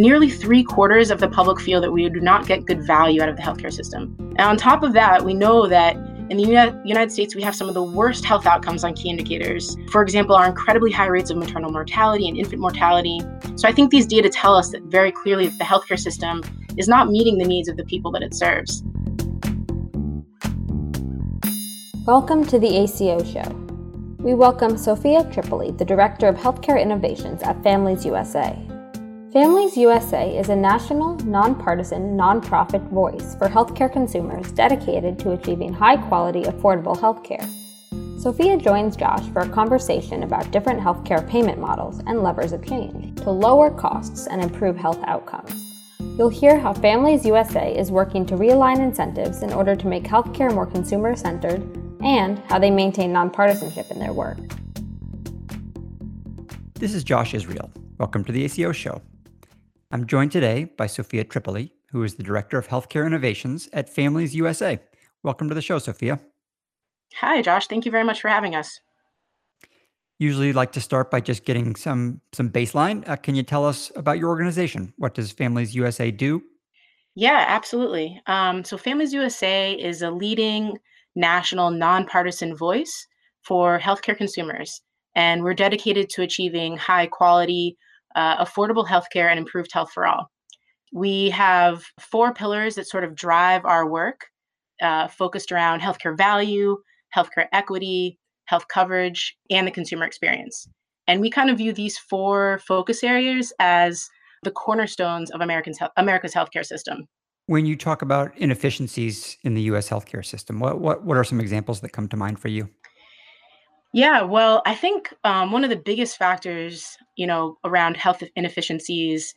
nearly three quarters of the public feel that we do not get good value out of the healthcare system. And on top of that, we know that in the United States, we have some of the worst health outcomes on key indicators. For example, our incredibly high rates of maternal mortality and infant mortality. So I think these data tell us that very clearly that the healthcare system is not meeting the needs of the people that it serves. Welcome to the ACO Show. We welcome Sophia Tripoli, the Director of Healthcare Innovations at Families USA. Families USA is a national, nonpartisan, nonprofit voice for healthcare consumers dedicated to achieving high quality, affordable healthcare. Sophia joins Josh for a conversation about different healthcare payment models and levers of change to lower costs and improve health outcomes. You'll hear how Families USA is working to realign incentives in order to make healthcare more consumer centered and how they maintain nonpartisanship in their work. This is Josh Israel. Welcome to the ACO Show. I'm joined today by Sophia Tripoli, who is the Director of Healthcare Innovations at Families USA. Welcome to the show, Sophia. Hi, Josh. Thank you very much for having us. Usually like to start by just getting some some baseline. Uh, can you tell us about your organization? What does Families USA do? Yeah, absolutely. Um, so Families USA is a leading national nonpartisan voice for healthcare consumers, and we're dedicated to achieving high quality, uh, affordable healthcare and improved health for all. We have four pillars that sort of drive our work, uh, focused around healthcare value, healthcare equity, health coverage, and the consumer experience. And we kind of view these four focus areas as the cornerstones of Americans, America's healthcare system. When you talk about inefficiencies in the U.S. healthcare system, what, what, what are some examples that come to mind for you? Yeah, well, I think um, one of the biggest factors, you know, around health inefficiencies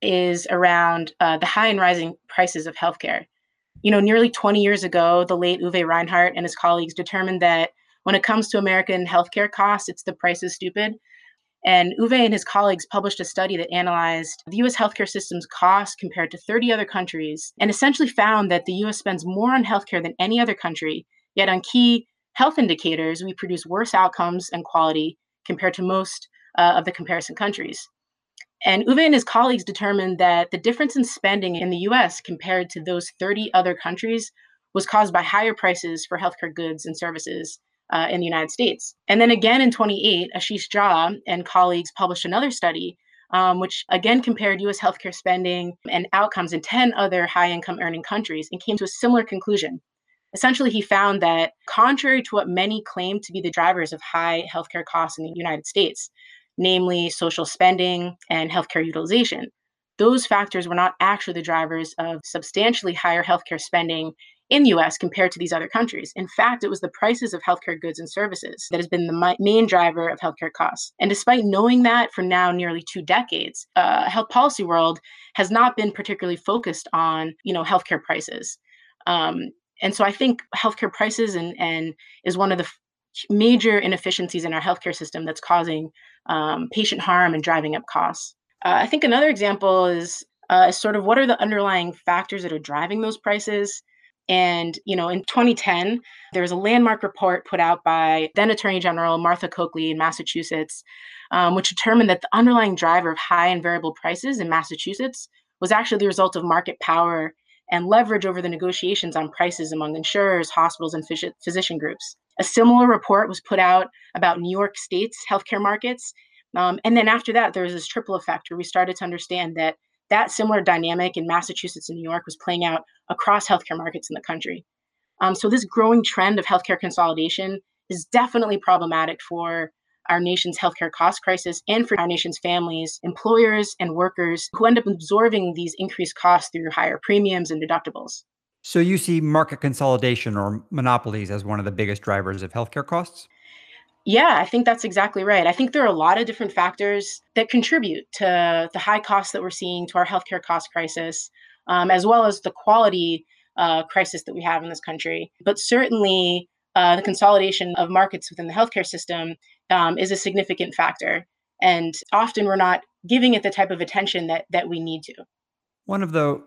is around uh, the high and rising prices of healthcare. You know, nearly 20 years ago, the late Uwe Reinhardt and his colleagues determined that when it comes to American healthcare costs, it's the price is stupid. And Uwe and his colleagues published a study that analyzed the US healthcare system's costs compared to 30 other countries and essentially found that the US spends more on healthcare than any other country, yet on key health indicators, we produce worse outcomes and quality compared to most uh, of the comparison countries. And Uwe and his colleagues determined that the difference in spending in the US compared to those 30 other countries was caused by higher prices for healthcare goods and services uh, in the United States. And then again in 28, Ashish Jha and colleagues published another study, um, which again compared US healthcare spending and outcomes in 10 other high income earning countries and came to a similar conclusion Essentially, he found that contrary to what many claim to be the drivers of high healthcare costs in the United States, namely social spending and healthcare utilization, those factors were not actually the drivers of substantially higher healthcare spending in the US compared to these other countries. In fact, it was the prices of healthcare goods and services that has been the main driver of healthcare costs. And despite knowing that for now nearly two decades, uh, health policy world has not been particularly focused on, you know, healthcare prices. Um, and so I think healthcare prices and and is one of the major inefficiencies in our healthcare system that's causing um, patient harm and driving up costs. Uh, I think another example is uh, sort of what are the underlying factors that are driving those prices. And you know, in 2010, there was a landmark report put out by then Attorney General Martha Coakley in Massachusetts, um, which determined that the underlying driver of high and variable prices in Massachusetts was actually the result of market power and leverage over the negotiations on prices among insurers, hospitals, and phys- physician groups. A similar report was put out about New York State's healthcare markets. Um, and then after that, there was this triple effect where we started to understand that that similar dynamic in Massachusetts and New York was playing out across healthcare markets in the country. Um, so, this growing trend of healthcare consolidation is definitely problematic for our nation's healthcare cost crisis and for our nation's families, employers, and workers who end up absorbing these increased costs through higher premiums and deductibles. So you see market consolidation or monopolies as one of the biggest drivers of healthcare costs? Yeah, I think that's exactly right. I think there are a lot of different factors that contribute to the high costs that we're seeing to our healthcare cost crisis, um, as well as the quality uh, crisis that we have in this country. But certainly, uh, the consolidation of markets within the healthcare system um, is a significant factor. And often we're not giving it the type of attention that, that we need to. One of the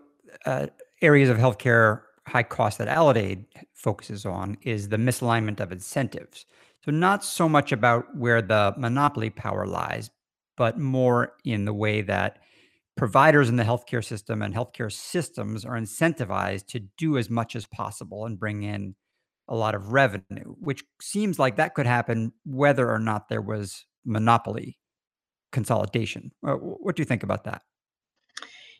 uh, areas of healthcare high cost that Aledade focuses on is the misalignment of incentives. So, not so much about where the monopoly power lies, but more in the way that providers in the healthcare system and healthcare systems are incentivized to do as much as possible and bring in a lot of revenue, which seems like that could happen whether or not there was monopoly consolidation. Uh, what do you think about that?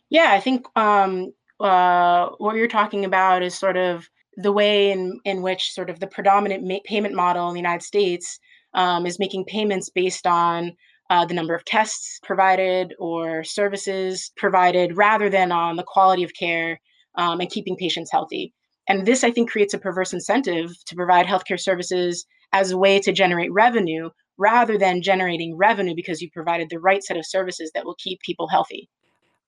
Yeah, I think um, uh, what you're talking about is sort of the way in, in which sort of the predominant ma- payment model in the United States um, is making payments based on uh, the number of tests provided or services provided rather than on the quality of care um, and keeping patients healthy. And this, I think, creates a perverse incentive to provide healthcare services as a way to generate revenue rather than generating revenue because you provided the right set of services that will keep people healthy.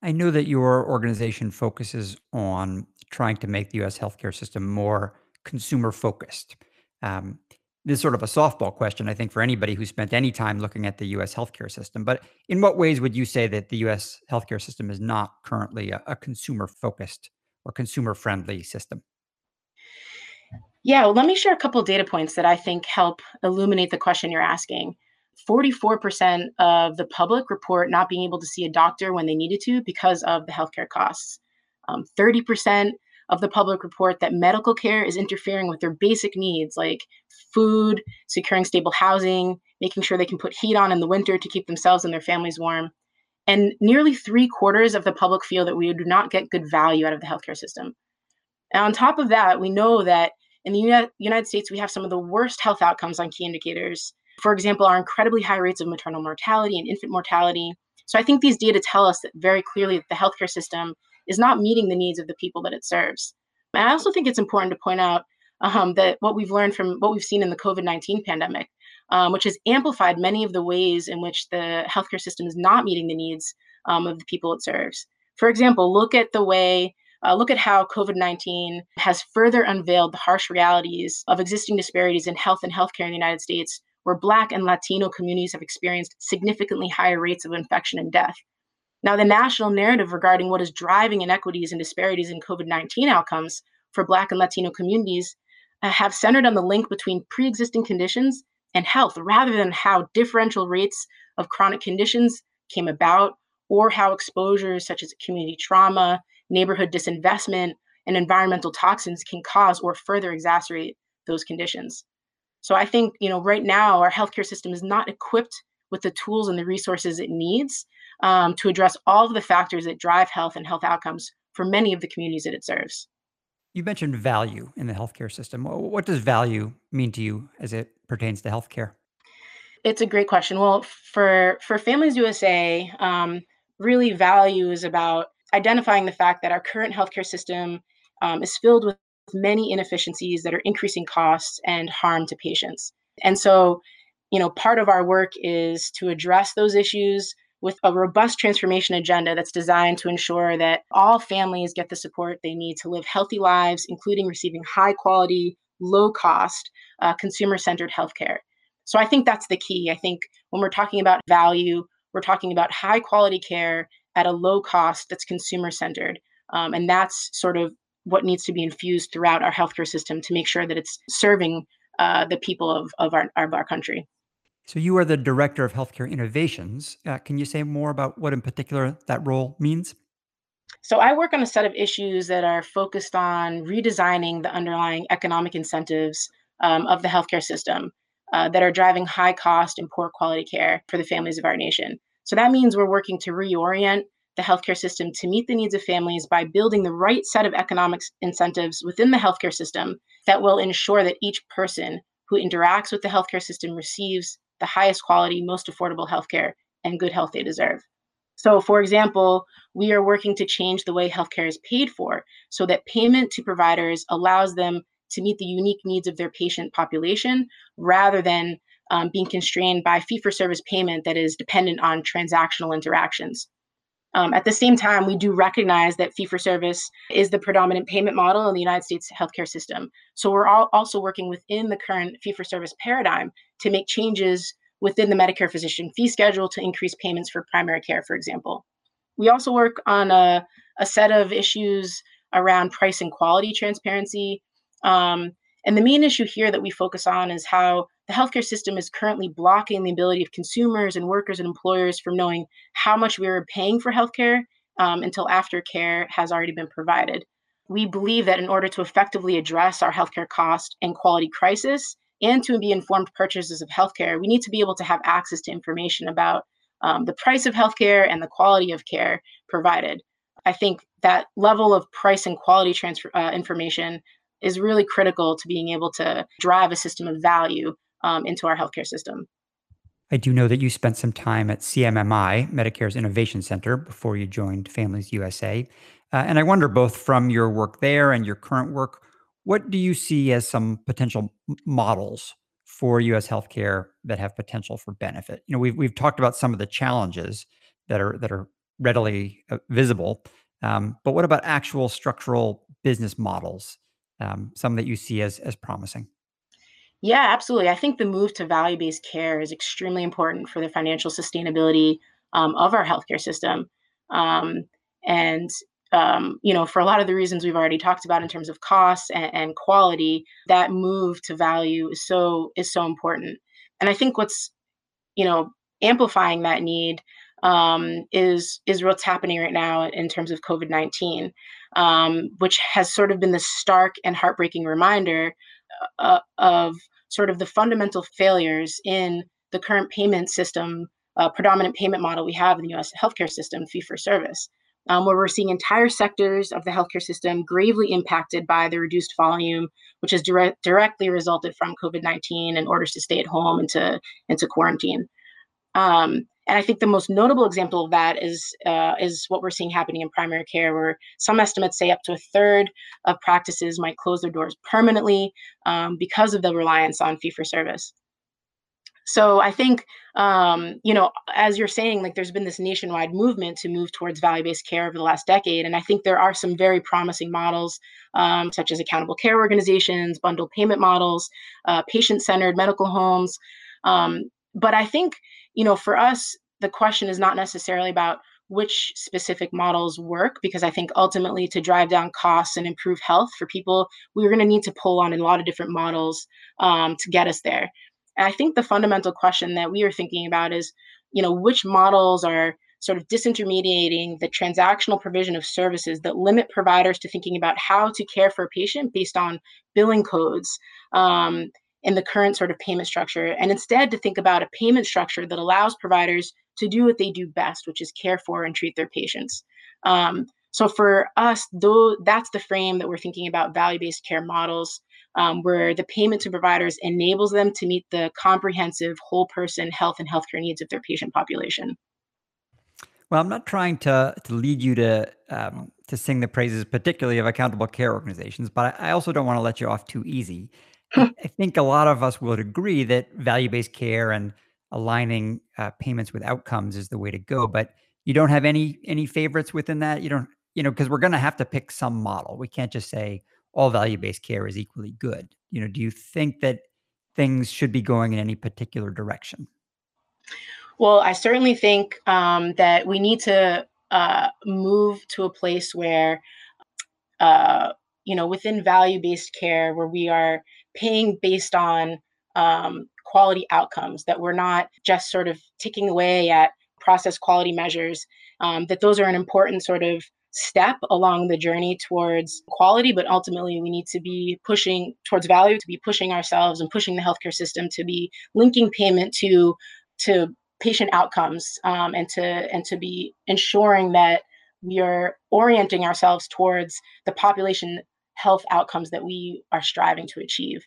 I know that your organization focuses on trying to make the US healthcare system more consumer focused. Um, this is sort of a softball question, I think, for anybody who spent any time looking at the US healthcare system. But in what ways would you say that the US healthcare system is not currently a, a consumer focused or consumer friendly system? Yeah, well, let me share a couple data points that I think help illuminate the question you're asking. 44% of the public report not being able to see a doctor when they needed to because of the healthcare costs. Um, 30% of the public report that medical care is interfering with their basic needs like food, securing stable housing, making sure they can put heat on in the winter to keep themselves and their families warm. And nearly three quarters of the public feel that we do not get good value out of the healthcare system. And on top of that, we know that in the United States, we have some of the worst health outcomes on key indicators. For example, our incredibly high rates of maternal mortality and infant mortality. So I think these data tell us that very clearly that the healthcare system is not meeting the needs of the people that it serves. And I also think it's important to point out um, that what we've learned from what we've seen in the COVID 19 pandemic, um, which has amplified many of the ways in which the healthcare system is not meeting the needs um, of the people it serves. For example, look at the way uh, look at how COVID 19 has further unveiled the harsh realities of existing disparities in health and healthcare in the United States, where Black and Latino communities have experienced significantly higher rates of infection and death. Now, the national narrative regarding what is driving inequities and disparities in COVID 19 outcomes for Black and Latino communities uh, have centered on the link between pre existing conditions and health rather than how differential rates of chronic conditions came about or how exposures such as community trauma, neighborhood disinvestment, and environmental toxins can cause or further exacerbate those conditions. So I think, you know, right now our healthcare system is not equipped with the tools and the resources it needs um, to address all of the factors that drive health and health outcomes for many of the communities that it serves. You mentioned value in the healthcare system. What does value mean to you as it pertains to healthcare? It's a great question. Well, for for Families USA, um, really value is about identifying the fact that our current healthcare system um, is filled with many inefficiencies that are increasing costs and harm to patients. And so, you know, part of our work is to address those issues with a robust transformation agenda that's designed to ensure that all families get the support they need to live healthy lives, including receiving high quality, low cost, uh, consumer centered healthcare. So I think that's the key. I think when we're talking about value, we're talking about high quality care at a low cost that's consumer centered. Um, and that's sort of what needs to be infused throughout our healthcare system to make sure that it's serving uh, the people of, of, our, of our country. So you are the director of healthcare innovations. Uh, can you say more about what in particular that role means? So I work on a set of issues that are focused on redesigning the underlying economic incentives um, of the healthcare system uh, that are driving high cost and poor quality care for the families of our nation. So that means we're working to reorient the healthcare system to meet the needs of families by building the right set of economic incentives within the healthcare system that will ensure that each person who interacts with the healthcare system receives the highest quality, most affordable healthcare and good health they deserve. So, for example, we are working to change the way healthcare is paid for so that payment to providers allows them to meet the unique needs of their patient population rather than um, being constrained by fee for service payment that is dependent on transactional interactions. Um, at the same time, we do recognize that fee for service is the predominant payment model in the United States healthcare system. So we're all also working within the current fee for service paradigm to make changes within the Medicare physician fee schedule to increase payments for primary care, for example. We also work on a, a set of issues around price and quality transparency. Um, and the main issue here that we focus on is how the healthcare system is currently blocking the ability of consumers and workers and employers from knowing how much we are paying for healthcare um, until after care has already been provided. We believe that in order to effectively address our healthcare cost and quality crisis and to be informed purchasers of healthcare, we need to be able to have access to information about um, the price of healthcare and the quality of care provided. I think that level of price and quality transfer uh, information is really critical to being able to drive a system of value um, into our healthcare system. I do know that you spent some time at CMMI, Medicare's Innovation Center, before you joined Families USA. Uh, and I wonder, both from your work there and your current work, what do you see as some potential models for U.S. healthcare that have potential for benefit? You know, we've we've talked about some of the challenges that are that are readily uh, visible, um, but what about actual structural business models? Um, some that you see as as promising. Yeah, absolutely. I think the move to value based care is extremely important for the financial sustainability um, of our healthcare system. Um, and um, you know, for a lot of the reasons we've already talked about in terms of costs and, and, quality, that move to value is so is so important. And I think what's you know amplifying that need um, is is what's happening right now in terms of COVID nineteen, um, which has sort of been the stark and heartbreaking reminder uh, of sort of the fundamental failures in the current payment system, uh, predominant payment model we have in the U.S. healthcare system, fee for service um, where we're seeing entire sectors of the healthcare system gravely impacted by the reduced volume, which has direct, directly resulted from COVID 19 and orders to stay at home and to, and to quarantine. Um, and I think the most notable example of that is uh, is what we're seeing happening in primary care, where some estimates say up to a third of practices might close their doors permanently um, because of the reliance on fee for service. So I think, um, you know, as you're saying, like there's been this nationwide movement to move towards value-based care over the last decade, and I think there are some very promising models, um, such as accountable care organizations, bundled payment models, uh, patient-centered medical homes. Um, but I think, you know, for us, the question is not necessarily about which specific models work because I think ultimately to drive down costs and improve health for people, we're going to need to pull on a lot of different models um, to get us there. And I think the fundamental question that we are thinking about is, you know, which models are sort of disintermediating the transactional provision of services that limit providers to thinking about how to care for a patient based on billing codes um, in the current sort of payment structure, and instead to think about a payment structure that allows providers to do what they do best, which is care for and treat their patients. Um, so for us, though, that's the frame that we're thinking about value-based care models um, where the payment to providers enables them to meet the comprehensive whole person health and healthcare needs of their patient population. Well, I'm not trying to to lead you to um, to sing the praises, particularly of accountable care organizations, but I also don't want to let you off too easy. I think a lot of us would agree that value based care and aligning uh, payments with outcomes is the way to go. But you don't have any any favorites within that. You don't, you know, because we're going to have to pick some model. We can't just say, all value-based care is equally good. You know, do you think that things should be going in any particular direction? Well, I certainly think um, that we need to uh, move to a place where, uh, you know, within value-based care, where we are paying based on um, quality outcomes, that we're not just sort of ticking away at process quality measures, um, that those are an important sort of step along the journey towards quality, but ultimately we need to be pushing towards value, to be pushing ourselves and pushing the healthcare system to be linking payment to to patient outcomes um, and to and to be ensuring that we are orienting ourselves towards the population health outcomes that we are striving to achieve.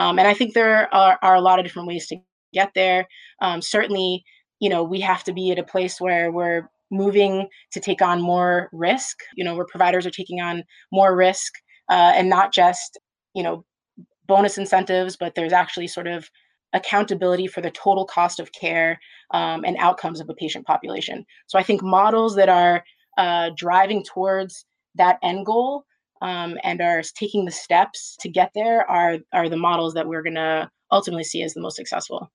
Um, and I think there are, are a lot of different ways to get there. Um, certainly, you know, we have to be at a place where we're moving to take on more risk, you know, where providers are taking on more risk uh, and not just, you know, bonus incentives, but there's actually sort of accountability for the total cost of care um, and outcomes of a patient population. So I think models that are uh, driving towards that end goal um, and are taking the steps to get there are are the models that we're going to ultimately see as the most successful.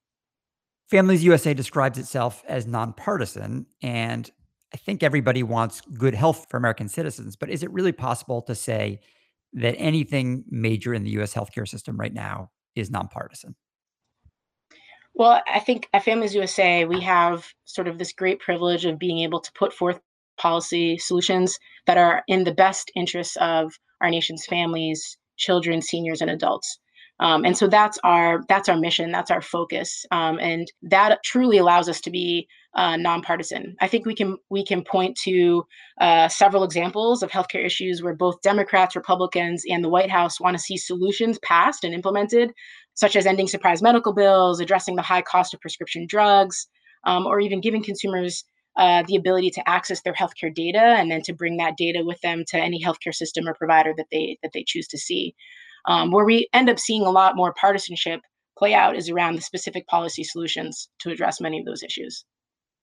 Families USA describes itself as nonpartisan, and I think everybody wants good health for American citizens, but is it really possible to say that anything major in the US healthcare system right now is nonpartisan? Well, I think at Families USA, we have sort of this great privilege of being able to put forth policy solutions that are in the best interests of our nation's families, children, seniors, and adults. Um, and so that's our that's our mission. That's our focus, um, and that truly allows us to be uh, nonpartisan. I think we can we can point to uh, several examples of healthcare issues where both Democrats, Republicans, and the White House want to see solutions passed and implemented, such as ending surprise medical bills, addressing the high cost of prescription drugs, um, or even giving consumers uh, the ability to access their healthcare data and then to bring that data with them to any healthcare system or provider that they that they choose to see. Um, where we end up seeing a lot more partisanship play out is around the specific policy solutions to address many of those issues.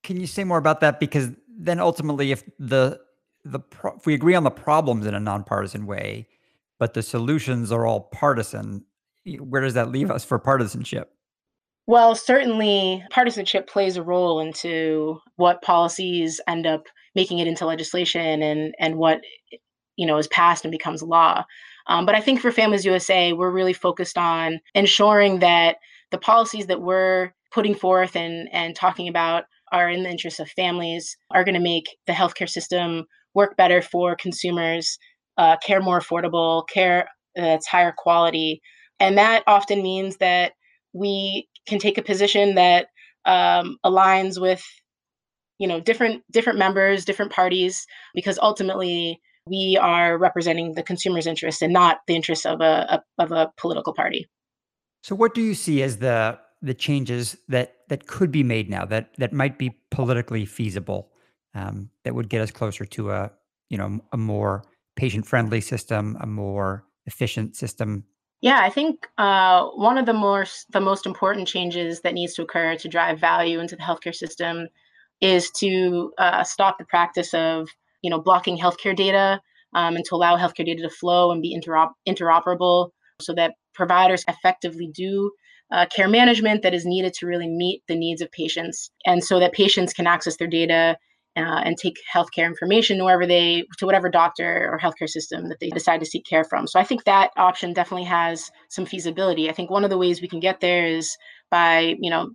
Can you say more about that? Because then ultimately, if the the pro- if we agree on the problems in a nonpartisan way, but the solutions are all partisan, where does that leave us for partisanship? Well, certainly partisanship plays a role into what policies end up making it into legislation and and what you know is passed and becomes law. Um, but I think for Families USA, we're really focused on ensuring that the policies that we're putting forth and, and talking about are in the interest of families, are going to make the healthcare system work better for consumers, uh, care more affordable, care that's higher quality. And that often means that we can take a position that um, aligns with you know different different members different parties because ultimately we are representing the consumer's interest and not the interests of a, a, of a political party. So, what do you see as the the changes that that could be made now that that might be politically feasible um, that would get us closer to a you know a more patient friendly system, a more efficient system? Yeah, I think uh, one of the most the most important changes that needs to occur to drive value into the healthcare system is to uh, stop the practice of you know, blocking healthcare data um, and to allow healthcare data to flow and be interop- interoperable so that providers effectively do uh, care management that is needed to really meet the needs of patients. And so that patients can access their data uh, and take healthcare information wherever they to whatever doctor or healthcare system that they decide to seek care from so i think that option definitely has some feasibility i think one of the ways we can get there is by you know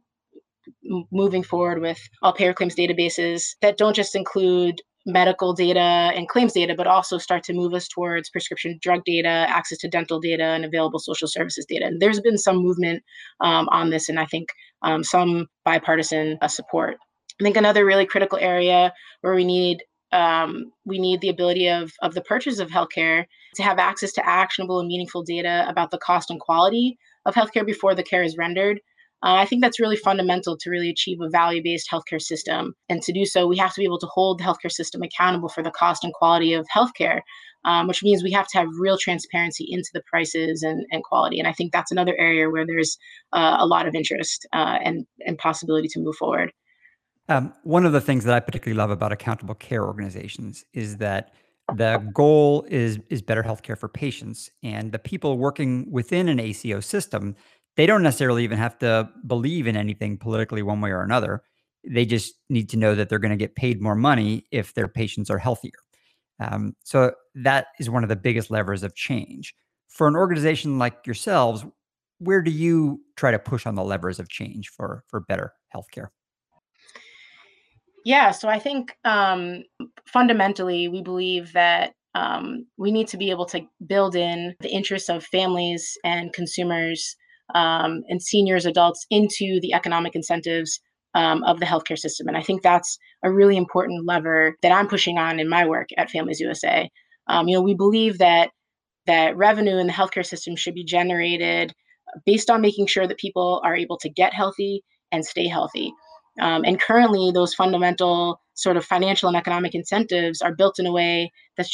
moving forward with all payer claims databases that don't just include medical data and claims data, but also start to move us towards prescription drug data, access to dental data, and available social services data. And there's been some movement um, on this, and I think um, some bipartisan uh, support. I think another really critical area where we need um, we need the ability of, of the purchase of healthcare to have access to actionable and meaningful data about the cost and quality of healthcare before the care is rendered. Uh, I think that's really fundamental to really achieve a value based healthcare system. And to do so, we have to be able to hold the healthcare system accountable for the cost and quality of healthcare, um, which means we have to have real transparency into the prices and, and quality. And I think that's another area where there's uh, a lot of interest uh, and, and possibility to move forward. Um, one of the things that I particularly love about accountable care organizations is that the goal is is better healthcare for patients, and the people working within an ACO system they don't necessarily even have to believe in anything politically one way or another. They just need to know that they're going to get paid more money if their patients are healthier. Um, so that is one of the biggest levers of change. For an organization like yourselves, where do you try to push on the levers of change for for better healthcare? Yeah, so I think um, fundamentally we believe that um, we need to be able to build in the interests of families and consumers um, and seniors, adults into the economic incentives um, of the healthcare system. And I think that's a really important lever that I'm pushing on in my work at Families USA. Um, you know, we believe that that revenue in the healthcare system should be generated based on making sure that people are able to get healthy and stay healthy. Um, and currently, those fundamental sort of financial and economic incentives are built in a way that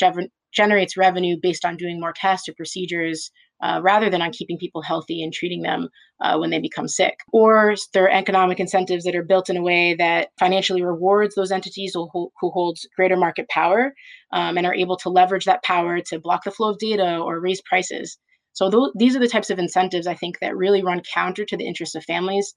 generates revenue based on doing more tests or procedures uh, rather than on keeping people healthy and treating them uh, when they become sick. Or there are economic incentives that are built in a way that financially rewards those entities who, who hold greater market power um, and are able to leverage that power to block the flow of data or raise prices. So th- these are the types of incentives I think that really run counter to the interests of families,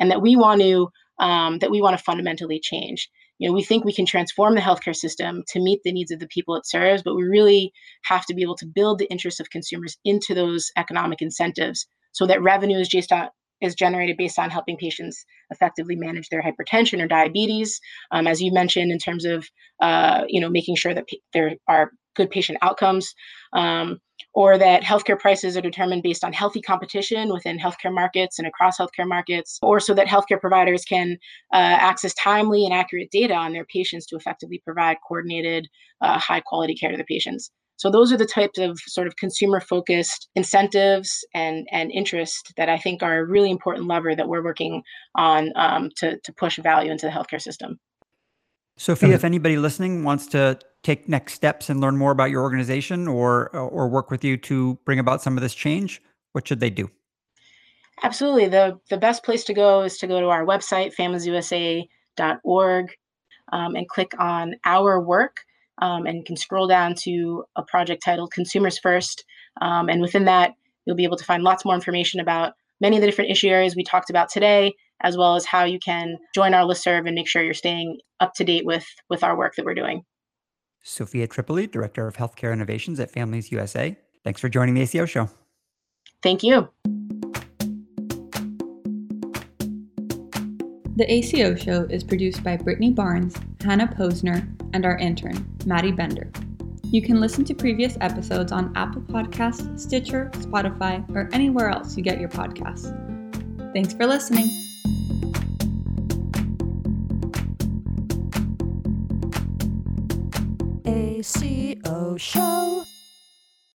and that we want to um, that we want to fundamentally change. You know we think we can transform the healthcare system to meet the needs of the people it serves but we really have to be able to build the interests of consumers into those economic incentives so that revenue is just on is generated based on helping patients effectively manage their hypertension or diabetes, um, as you mentioned, in terms of uh, you know making sure that there are good patient outcomes, um, or that healthcare prices are determined based on healthy competition within healthcare markets and across healthcare markets, or so that healthcare providers can uh, access timely and accurate data on their patients to effectively provide coordinated, uh, high quality care to the patients. So those are the types of sort of consumer focused incentives and and interest that I think are a really important lever that we're working on um, to to push value into the healthcare system. Sophia, if anybody listening wants to take next steps and learn more about your organization or or work with you to bring about some of this change, what should they do? Absolutely. The the best place to go is to go to our website, familiesusa.org, um, and click on our work. Um, and can scroll down to a project titled Consumers First. Um, and within that, you'll be able to find lots more information about many of the different issue areas we talked about today, as well as how you can join our listserv and make sure you're staying up to date with with our work that we're doing. Sophia Tripoli, Director of Healthcare Innovations at Families USA. Thanks for joining the ACO show. Thank you. The ACO show is produced by Brittany Barnes, Hannah Posner, and our intern, Maddie Bender. You can listen to previous episodes on Apple Podcasts, Stitcher, Spotify, or anywhere else you get your podcasts. Thanks for listening. ACO Show.